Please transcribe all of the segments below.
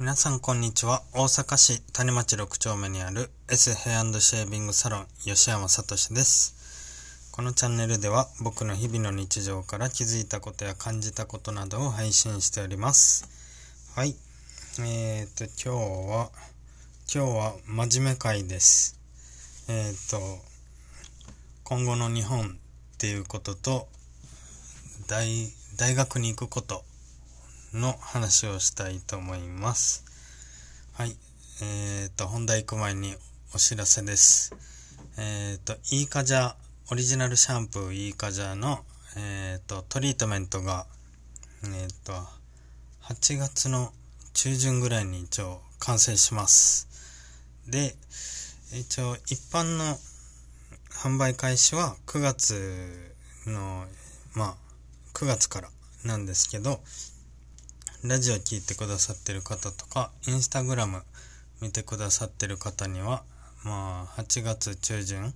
皆さんこんにちは。大阪市谷町6丁目にある S ヘアシェービングサロン吉山聡です。このチャンネルでは僕の日々の日常から気づいたことや感じたことなどを配信しております。はい。えーと、今日は、今日は真面目会です。えーと、今後の日本っていうことと、大、大学に行くことの話をしたいと思います。はい。えっ、と、本題行く前にお知らせです。えっ、と、いいかじゃ、オリジナルシャンプーいいかじゃの、えっ、と、トリートメントが、えっ、と、8月の中旬ぐらいに一応完成します。で、一応一般の販売開始は9月の、まあ、9月からなんですけど、ラジオ聞いてくださってる方とか、インスタグラム見てくださってる方には、まあ、8月中旬、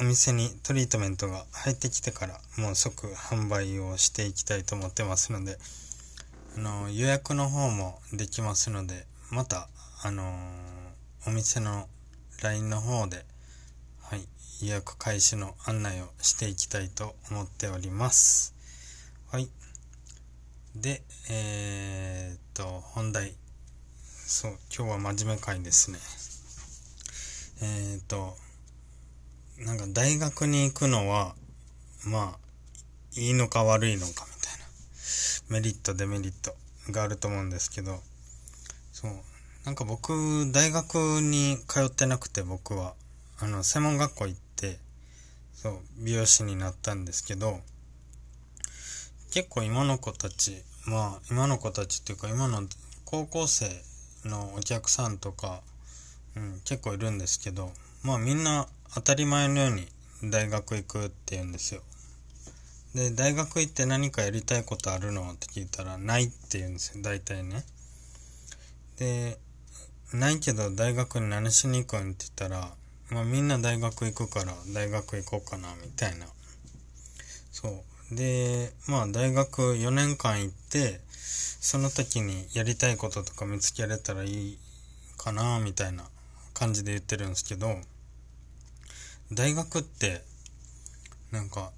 お店にトリートメントが入ってきてから、もう即販売をしていきたいと思ってますので、あの、予約の方もできますので、また、あのお店の LINE の方で、はい、予約開始の案内をしていきたいと思っております。はい。で、えー、っと、本題。そう、今日は真面目会ですね。えー、っと、なんか大学に行くのは、まあ、いいのか悪いのかみたいな、メリット、デメリットがあると思うんですけど、そう、なんか僕、大学に通ってなくて僕は、あの、専門学校行って、そう、美容師になったんですけど、結構今の子たち、まあ今の子たちっていうか今の高校生のお客さんとか、うん、結構いるんですけど、まあみんな当たり前のように大学行くって言うんですよ。で、大学行って何かやりたいことあるのって聞いたらないって言うんですよ、大体ね。で、ないけど大学に何しに行くんって言ったら、まあみんな大学行くから大学行こうかなみたいな。そう。で、まあ大学4年間行って、その時にやりたいこととか見つけられたらいいかな、みたいな感じで言ってるんですけど、大学って、なんか、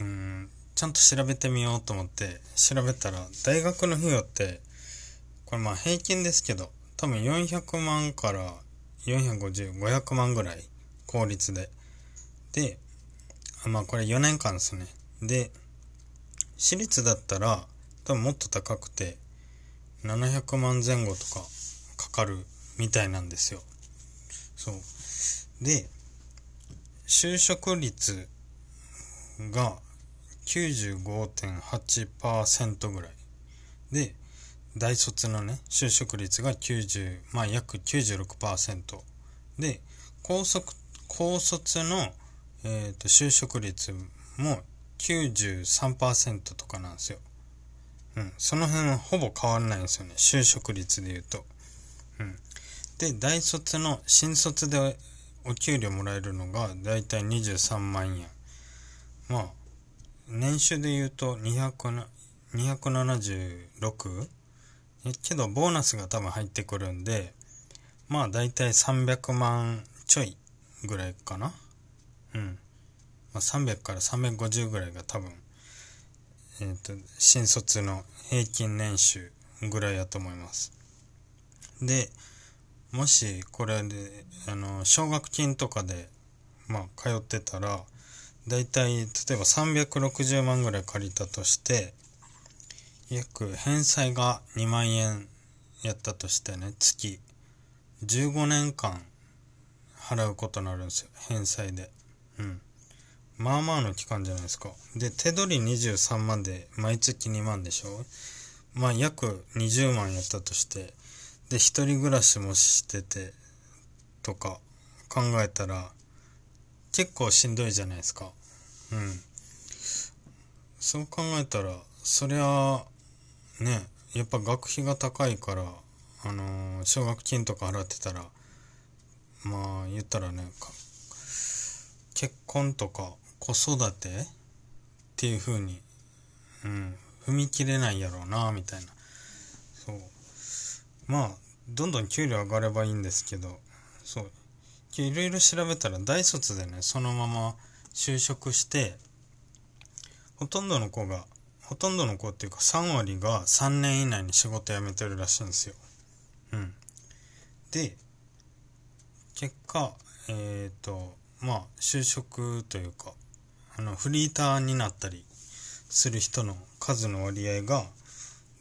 うん、ちゃんと調べてみようと思って調べたら、大学の費用って、これまあ平均ですけど、多分400万から450、500万ぐらい、公立で。で、まあこれ4年間ですね。で、私立だったら多分もっと高くて700万前後とかかかるみたいなんですよ。そう。で、就職率が95.8%ぐらい。で、大卒のね、就職率が90、まあ約96%。で、高卒、高卒の、えっ、と、就職率も93%とかなんですよ。うん。その辺はほぼ変わんないんですよね。就職率で言うと。うん。で、大卒の、新卒でお給料もらえるのがだいたい23万円。まあ、年収で言うと200な、276? けど、ボーナスが多分入ってくるんで、まあ、だいたい300万ちょいぐらいかな。うん。まあ、300から350ぐらいが多分、えっ、と、新卒の平均年収ぐらいやと思います。で、もしこれで、あの、奨学金とかで、まあ、通ってたら、だいたい、例えば360万ぐらい借りたとして、約返済が2万円やったとしてね、月15年間払うことになるんですよ、返済で。うん。まあまあの期間じゃないですか。で、手取り23万で毎月2万でしょ？まあ約20万やったとして、で、一人暮らしもしてて、とか考えたら、結構しんどいじゃないですか。うん。そう考えたら、そりゃ、ね、やっぱ学費が高いから、あのー奨学金とか払ってたら、まあ言ったらね、結婚とか子育て？っていう風に、うん、踏み切れないやろうな、みたいな。そう。まあどんどん給料上がればいいんですけどそういろいろ調べたら大卒でねそのまま就職してほとんどの子がほとんどの子っていうか3割が3年以内に仕事辞めてるらしいんですよ。うん。で結果えっ、ー、とまあ就職というかあのフリーターになったりする人の数の割合が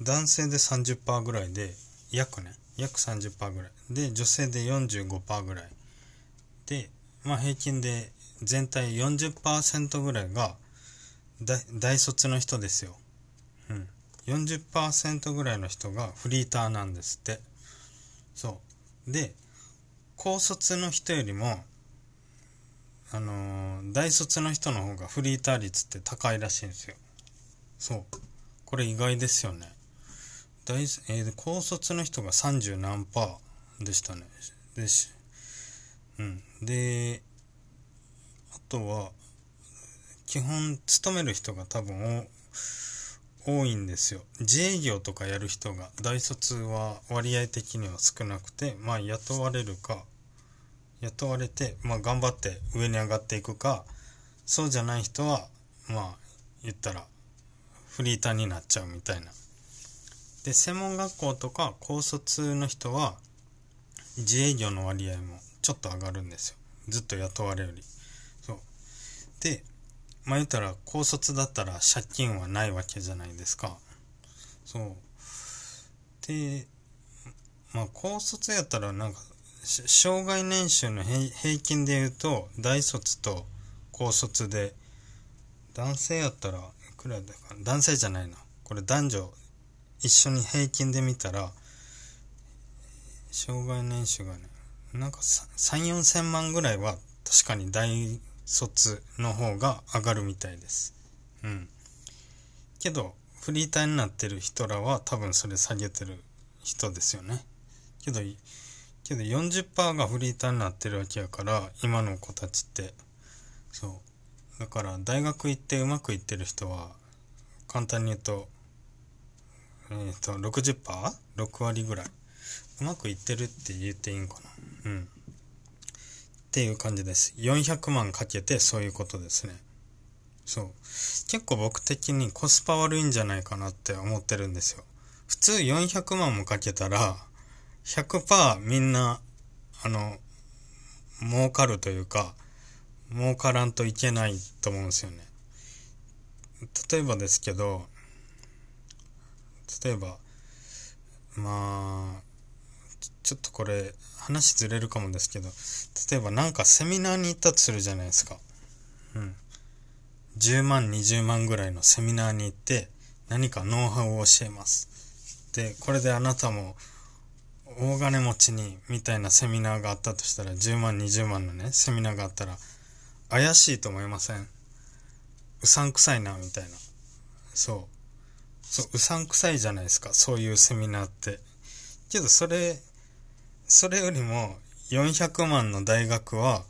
男性で30%ぐらいで約ね約30%ぐらいで女性で45%ぐらいでまあ平均で全体40%ぐらいが大卒の人ですよ。うん。40%ぐらいの人がフリーターなんですって。そう。で、高卒の人よりも、あのー、大卒の人の方がフリーター率って高いらしいんですよ。そう。これ意外ですよね。大、えー、高卒の人が30何パーでしたね。でし、うん。で、あとは、基本勤める人が多分多いんですよ。自営業とかやる人が大卒は割合的には少なくて、まあ雇われるか、雇われて、まあ頑張って上に上がっていくか、そうじゃない人は、まあ言ったらフリーターになっちゃうみたいな。で、専門学校とか高卒の人は自営業の割合もちょっと上がるんですよ。ずっと雇われより。そう。で、まあ言ったら高卒だったら借金はないわけじゃないですか。そう。で、まあ高卒やったらなんか、障害年収の平均で言うと、大卒と高卒で、男性やったらいくらだか、男性じゃないな。これ男女一緒に平均で見たら、障害年収がね、なんか3、4千万ぐらいは確かに大卒の方が上がるみたいです。うん。けど、フリーターになってる人らは多分それ下げてる人ですよね。けど、けど40%がフリーターになってるわけやから、今の子たちって。そう。だから大学行ってうまくいってる人は、簡単に言うと、えっ、ー、と、60%?6 割ぐらい。うまくいってるって言っていいんかな。うん。っていう感じです。400万かけてそういうことですね。そう。結構僕的にコスパ悪いんじゃないかなって思ってるんですよ。普通400万もかけたら、100%みんな、あの、儲かるというか、儲からんといけないと思うんですよね。例えばですけど、例えば、まあ、ちょっとこれ話ずれるかもですけど例えばなんかセミナーに行ったとするじゃないですか。うん。10万20万ぐらいのセミナーに行って何かノウハウを教えます。でこれであなたも大金持ちにみたいなセミナーがあったとしたら10万20万のねセミナーがあったら怪しいと思いません？うさんくさいなみたいな。そう。そううさんくさいじゃないですかそういうセミナーって。けどそれそれよりも400万の大学は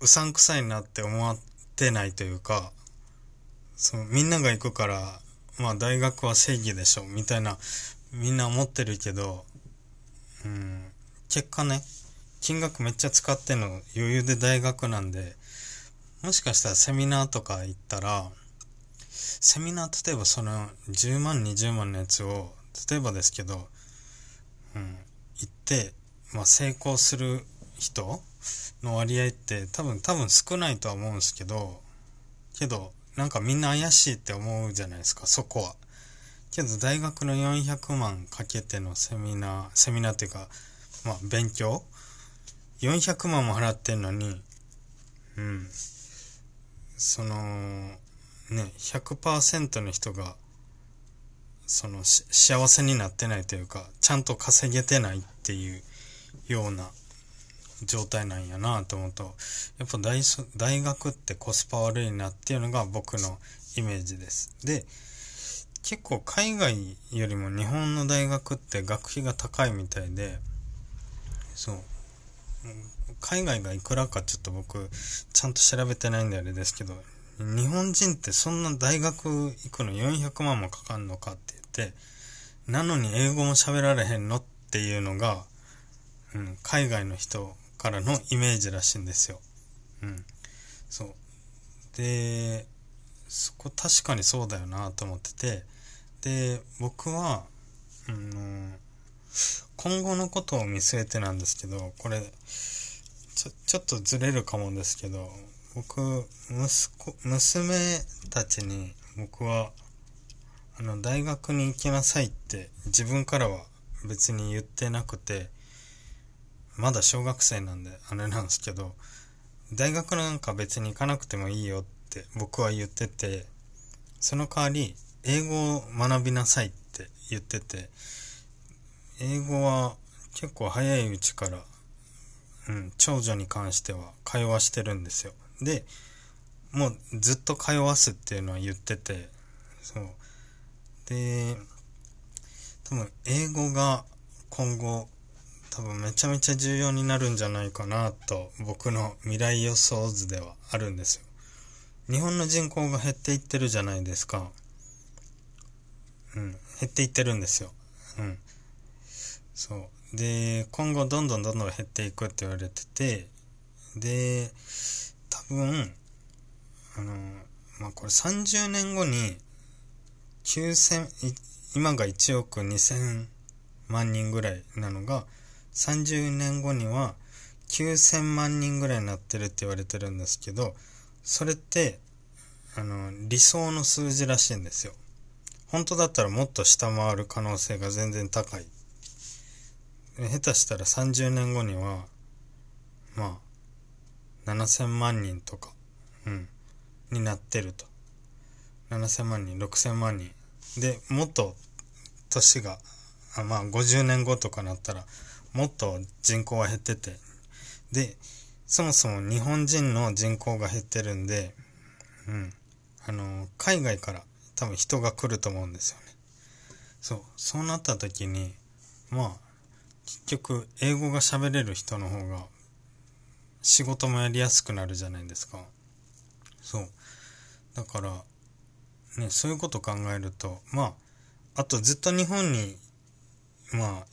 うさんくさいなって思ってないというか、そのみんなが行くから、まあ大学は正義でしょ、みたいな、みんな思ってるけど、うん、結果ね、金額めっちゃ使ってんの余裕で大学なんで、もしかしたらセミナーとか行ったら、セミナー例えばその10万20万のやつを、例えばですけど、うん、行って、まあ、成功する人の割合って多分多分少ないとは思うんですけどけどなんかみんな怪しいって思うじゃないですかそこは。けど大学の400万かけてのセミナーセミナーっていうかまあ勉強？400万も払ってんのにうん。そのね100%の人がその幸せになってないというかちゃんと稼げてないっていうような状態なんやなと思うとやっぱ大大学ってコスパ悪いなっていうのが僕のイメージです。で結構海外よりも日本の大学って学費が高いみたいでそう海外がいくらかちょっと僕ちゃんと調べてないんであれですけど日本人ってそんな大学行くの400万もかかんのかって言ってなのに英語も喋られへんのっていうのが、うん、海外の人からのイメージらしいんですよ。うん。そう。で、そこ確かにそうだよなと思ってて、で、僕は、うん、今後のことを見据えてなんですけど、これ、ちょ、ちょっとずれるかもですけど、僕、息子、娘たちに僕は、あの、大学に行きなさいって自分からは別に言ってなくて、まだ小学生なんであれなんですけど、大学なんか別に行かなくてもいいよって僕は言ってて、その代わり英語を学びなさいって言ってて、英語は結構早いうちから、うん、長女に関しては会話してるんですよ。で、もうずっと通わすっていうのは言ってて、そう。で、多分英語が今後多分めちゃめちゃ重要になるんじゃないかなと僕の未来予想図ではあるんですよ。日本の人口が減っていってるじゃないですか。うん、減っていってるんですよ。うん。そう。で、今後どんどんどんどん減っていくって言われてて、で、多分、あの、まあ、これ30年後に、9000、今が1億2000万人ぐらいなのが、30年後には9000万人ぐらいになってるって言われてるんですけど、それって、あの、理想の数字らしいんですよ。本当だったらもっと下回る可能性が全然高い。下手したら30年後には、まあ、7000万人とか、うん、になってると。7000万人、6000万人。で、もっと、年が、あまあ、50年後とかなったら、もっと人口は減ってて。で、そもそも日本人の人口が減ってるんで、うん。あの、海外から多分人が来ると思うんですよね。そう。そうなった時に、まあ、結局、英語が喋れる人の方が、仕事もやりやすくなるじゃないですか。そう。だから、ね、そういうこと考えると、まあ、あとずっと日本に、まあ、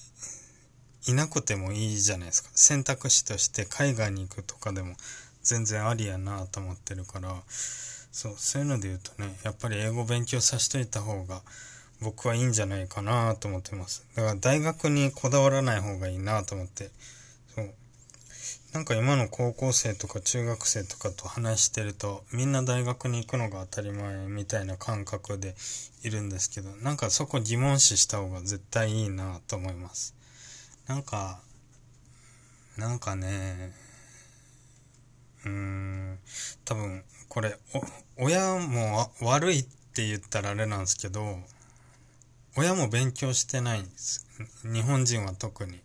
いなくてもいいじゃないですか。選択肢として海外に行くとかでも全然ありやなと思ってるから、そう、そういうので言うとね、やっぱり英語勉強させといた方が僕はいいんじゃないかなと思ってます。だから大学にこだわらない方がいいなと思って、そう。なんか今の高校生とか中学生とかと話してると、みんな大学に行くのが当たり前みたいな感覚でいるんですけど、なんかそこ疑問視した方が絶対いいなと思います。なんか、なんかね、うーん、多分、これ、親も悪いって言ったらあれなんですけど、親も勉強してないんです。日本人は特に。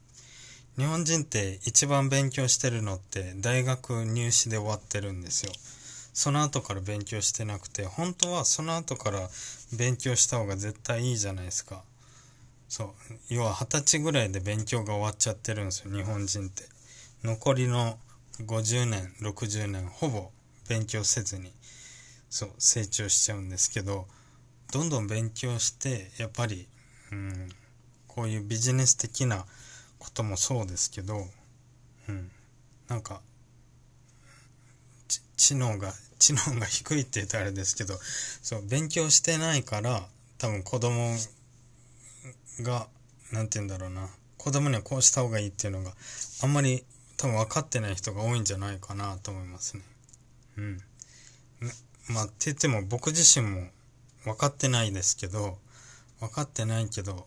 日本人って一番勉強してるのって大学入試で終わってるんですよ。その後から勉強してなくて、本当はその後から勉強した方が絶対いいじゃないですか。そう。要は二十歳ぐらいで勉強が終わっちゃってるんですよ、日本人って。残りの50年、60年、ほぼ勉強せずに、そう、成長しちゃうんですけど、どんどん勉強して、やっぱり、うん、こういうビジネス的なこともそうですけど、うん、なんか、知能が、知能が低いって言ったらあれですけど、そう、勉強してないから、多分子供が、何て言うんだろうな、子供にはこうした方がいいっていうのがあんまり多分分かってない人が多いんじゃないかなと思いますね。うん。まあ、って言っても僕自身も分かってないですけど、分かってないけど、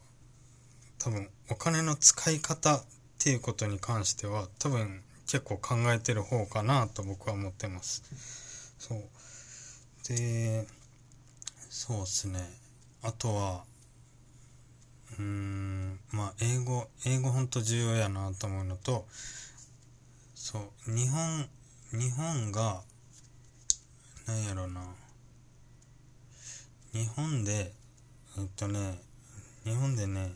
多分お金の使い方っていうことに関しては多分結構考えてる方かなと僕は思ってます。そう。で、そうですね。あとは、うんまあ英語英語ほんと重要やなと思うのとそう日本日本がなんやろな日本でえっとね日本でね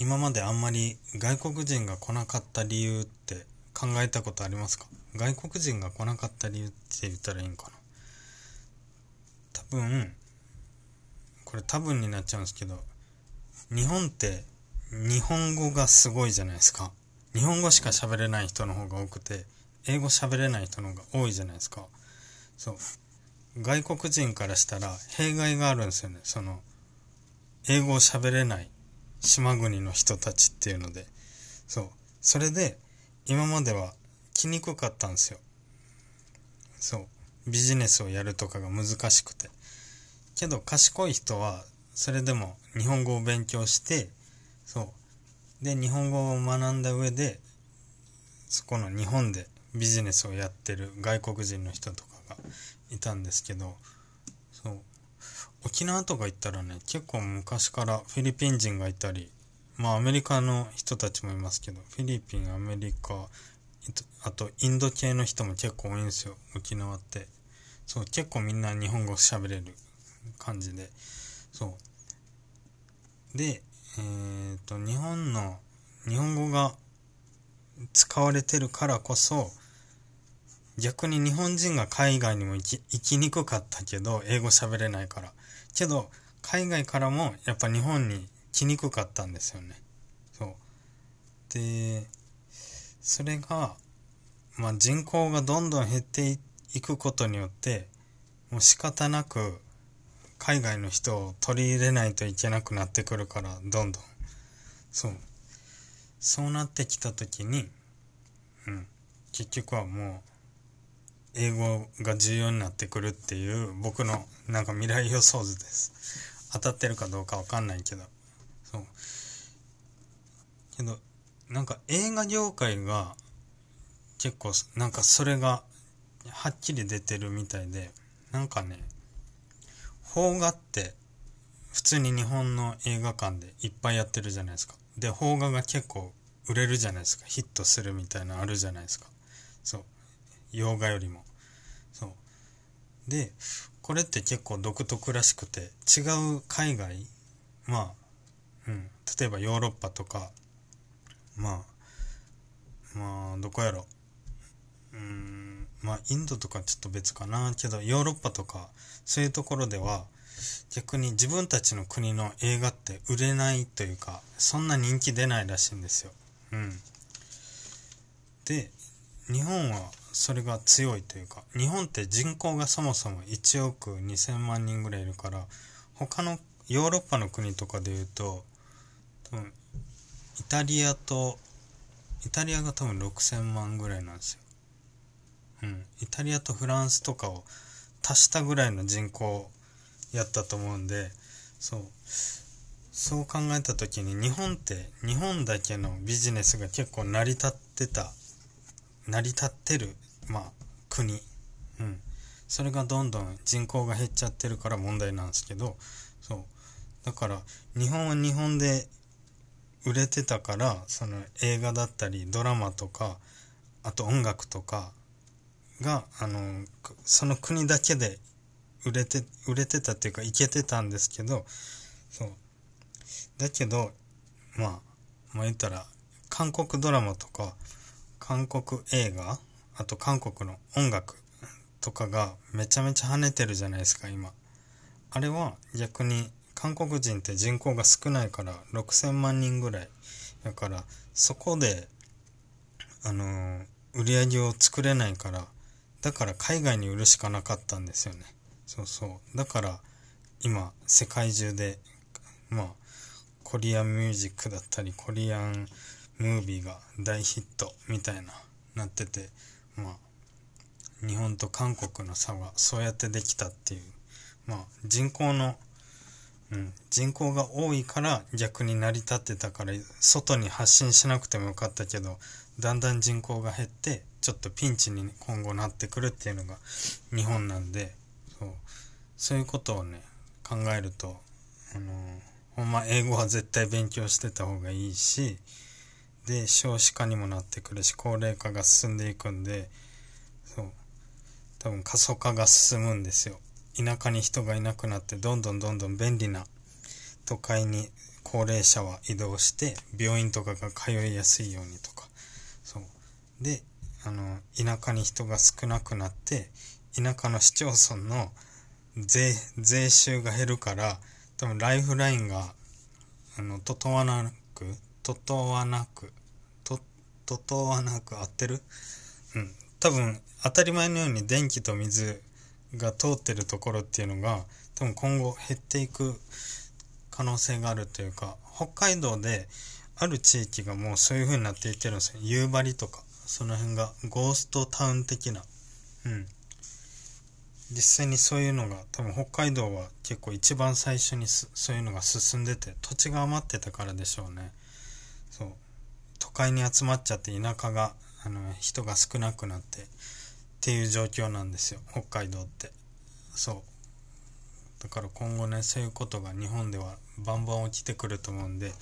今まであんまり外国人が来なかった理由って考えたことありますか？外国人が来なかった理由って言ったらいいんかな。多分これ多分になっちゃうんですけど日本って日本語がすごいじゃないですか。日本語しか喋れない人の方が多くて、英語喋れない人の方が多いじゃないですか。そう。外国人からしたら弊害があるんですよね。その、英語を喋れない島国の人たちっていうので。そう。それで、今までは来にくかったんですよ。そう。ビジネスをやるとかが難しくて。けど賢い人は、それでも日本語を勉強して、そう。で、日本語を学んだ上で、そこの日本でビジネスをやってる外国人の人とかがいたんですけど、そう。沖縄とか行ったらね、結構昔からフィリピン人がいたり、まあアメリカの人たちもいますけど、フィリピン、アメリカ、あとインド系の人も結構多いんですよ、沖縄って。そう、結構みんな日本語喋れる感じで。そう。で、えっ、と、日本の、日本語が使われてるからこそ、逆に日本人が海外にも行き行きにくかったけど、英語喋れないから。けど、海外からもやっぱ日本に来にくかったんですよね。そう。で、それが、まあ人口がどんどん減っていくことによって、もう仕方なく海外の人を取り入れないといけなくなってくるから、どんどん。そう。そうなってきた時に、うん。結局はもう、英語が重要になってくるっていう僕のなんか未来予想図です。当たってるかどうかわかんないけど。そう。けど、なんか映画業界が結構なんかそれがはっきり出てるみたいで、なんかね、邦画って普通に日本の映画館でいっぱいやってるじゃないですか。で、邦画が結構売れるじゃないですか。ヒットするみたいなのあるじゃないですか。そう。洋画よりも。そう。で、これって結構独特らしくて、違う海外、まあ、うん、例えばヨーロッパとか、まあ、まあ、どこやろ。うん、まあ、インドとかちょっと別かな。けど、ヨーロッパとか、そういうところでは、逆に自分たちの国の映画って売れないというか、そんな人気出ないらしいんですよ。うん。で、日本はそれが強いというか日本って人口がそもそも1億2000万人ぐらいいるから他のヨーロッパの国とかでいうと多分イタリアとイタリアが多分6000万ぐらいなんですよ。うん。イタリアとフランスとかを足したぐらいの人口やったと思うんで、そう。そう考えた時に日本って日本だけのビジネスが結構成り立ってた成り立ってるまあ、国。うん。それがどんどん人口が減っちゃってるから問題なんですけど、そう。だから、日本は日本で売れてたから、その映画だったり、ドラマとか、あと音楽とかが、あの、その国だけで売れて、売れてたっていうか、いけてたんですけど、そう。だけど、まあ、まあ言ったら、韓国ドラマとか、韓国映画あと韓国の音楽とかがめちゃめちゃ跳ねてるじゃないですか、今。あれは逆に韓国人って人口が少ないから6000万人ぐらい。だからそこで、あのー、売り上げを作れないから、だから海外に売るしかなかったんですよね。そうそう。だから今世界中で、まあ、コリアンミュージックだったり、コリアンムービーが大ヒットみたいな、なってて、まあ、日本と韓国の差がそうやってできたっていう、まあ、人口の、うん、人口が多いから逆に成り立ってたから、外に発信しなくてもよかったけど、だんだん人口が減って、ちょっとピンチに今後なってくるっていうのが日本なんで、そう、そういうことをね、考えると、あのほんま英語は絶対勉強してた方がいいし、で少子化にもなってくるし高齢化が進んでいくんでそう。多分過疎化が進むんですよ。田舎に人がいなくなってどんどんどんどん便利な都会に高齢者は移動して病院とかが通いやすいようにとか。そう。であの田舎に人が少なくなって田舎の市町村の税税収が減るから多分ライフラインがあの整わなくととわなく、と、ととわなく合ってる？うん。多分、当たり前のように電気と水が通ってるところっていうのが、多分今後減っていく可能性があるというか、北海道である地域がもうそういう風になっていってるんですよ。夕張とか、その辺がゴーストタウン的な。うん。実際にそういうのが多分北海道は結構一番最初にそういうのが進んでて土地が余ってたからでしょうね。そう。都会に集まっちゃって田舎があの人が少なくなってっていう状況なんですよ。北海道って。そう。だから今後ねそういうことが日本ではバンバン起きてくると思うんで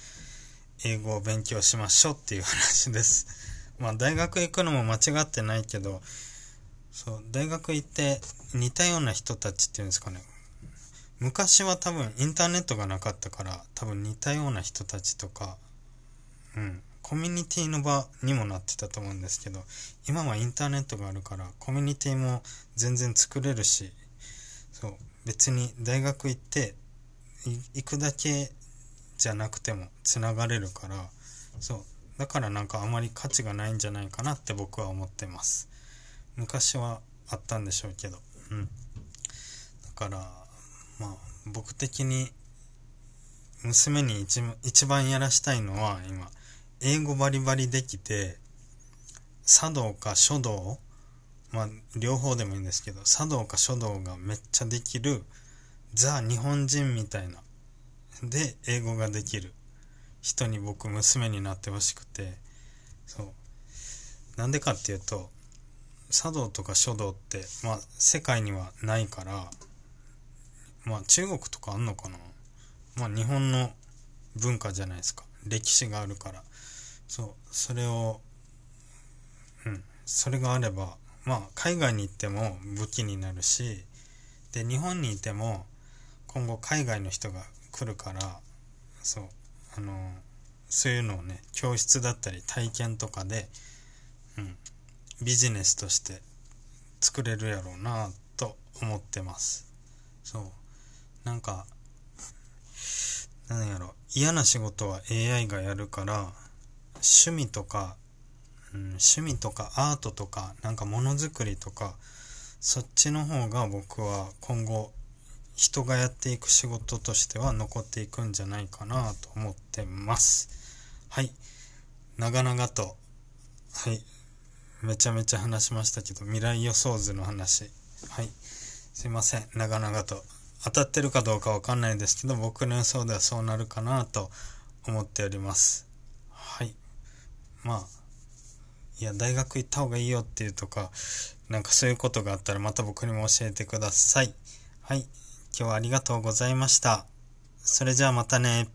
英語を勉強しましょうっていう話です。まあ大学行くのも間違ってないけどそう大学行って似たような人たちっていうんですかね。昔は多分インターネットがなかったから多分似たような人たちとかうんコミュニティの場にもなってたと思うんですけど今はインターネットがあるからコミュニティも全然作れるしそう別に大学行って行くだけじゃなくてもつながれるからそうだからなんかあまり価値がないんじゃないかなって僕は思ってます。昔はあったんでしょうけど。うん。だからまあ僕的に娘に一一番やらしたいのは今英語バリバリできて茶道か書道まあ両方でもいいんですけど茶道か書道がめっちゃできるザ日本人みたいなで英語ができる。人に僕娘になってほしくてそう。なんでかっていうと茶道とか書道ってまあ世界にはないからまあ中国とかあんのかな？まあ日本の文化じゃないですか。歴史があるから。そう。それをうん。それがあればまあ海外に行っても武器になるしで日本にいても今後海外の人が来るからそう。あのそういうのをね教室だったり体験とかで、うん、ビジネスとして作れるやろうなと思ってます。そう。なんか何やろ。嫌な仕事は AI がやるから趣味とかうん、趣味とかアートとかなんかものづくりとかそっちの方が僕は今後人がやっていく仕事としては残っていくんじゃないかなと思ってます。はい。長々と。はい。めちゃめちゃ話しましたけど未来予想図の話。はい。すいません。長々と。当たってるかどうかわかんないですけど僕の予想ではそうなるかなと思っております。はい。まあいや、大学行った方がいいよっていうとか、なんかそういうことがあったらまた僕にも教えてください。はい。今日はありがとうございました。それじゃあまたね。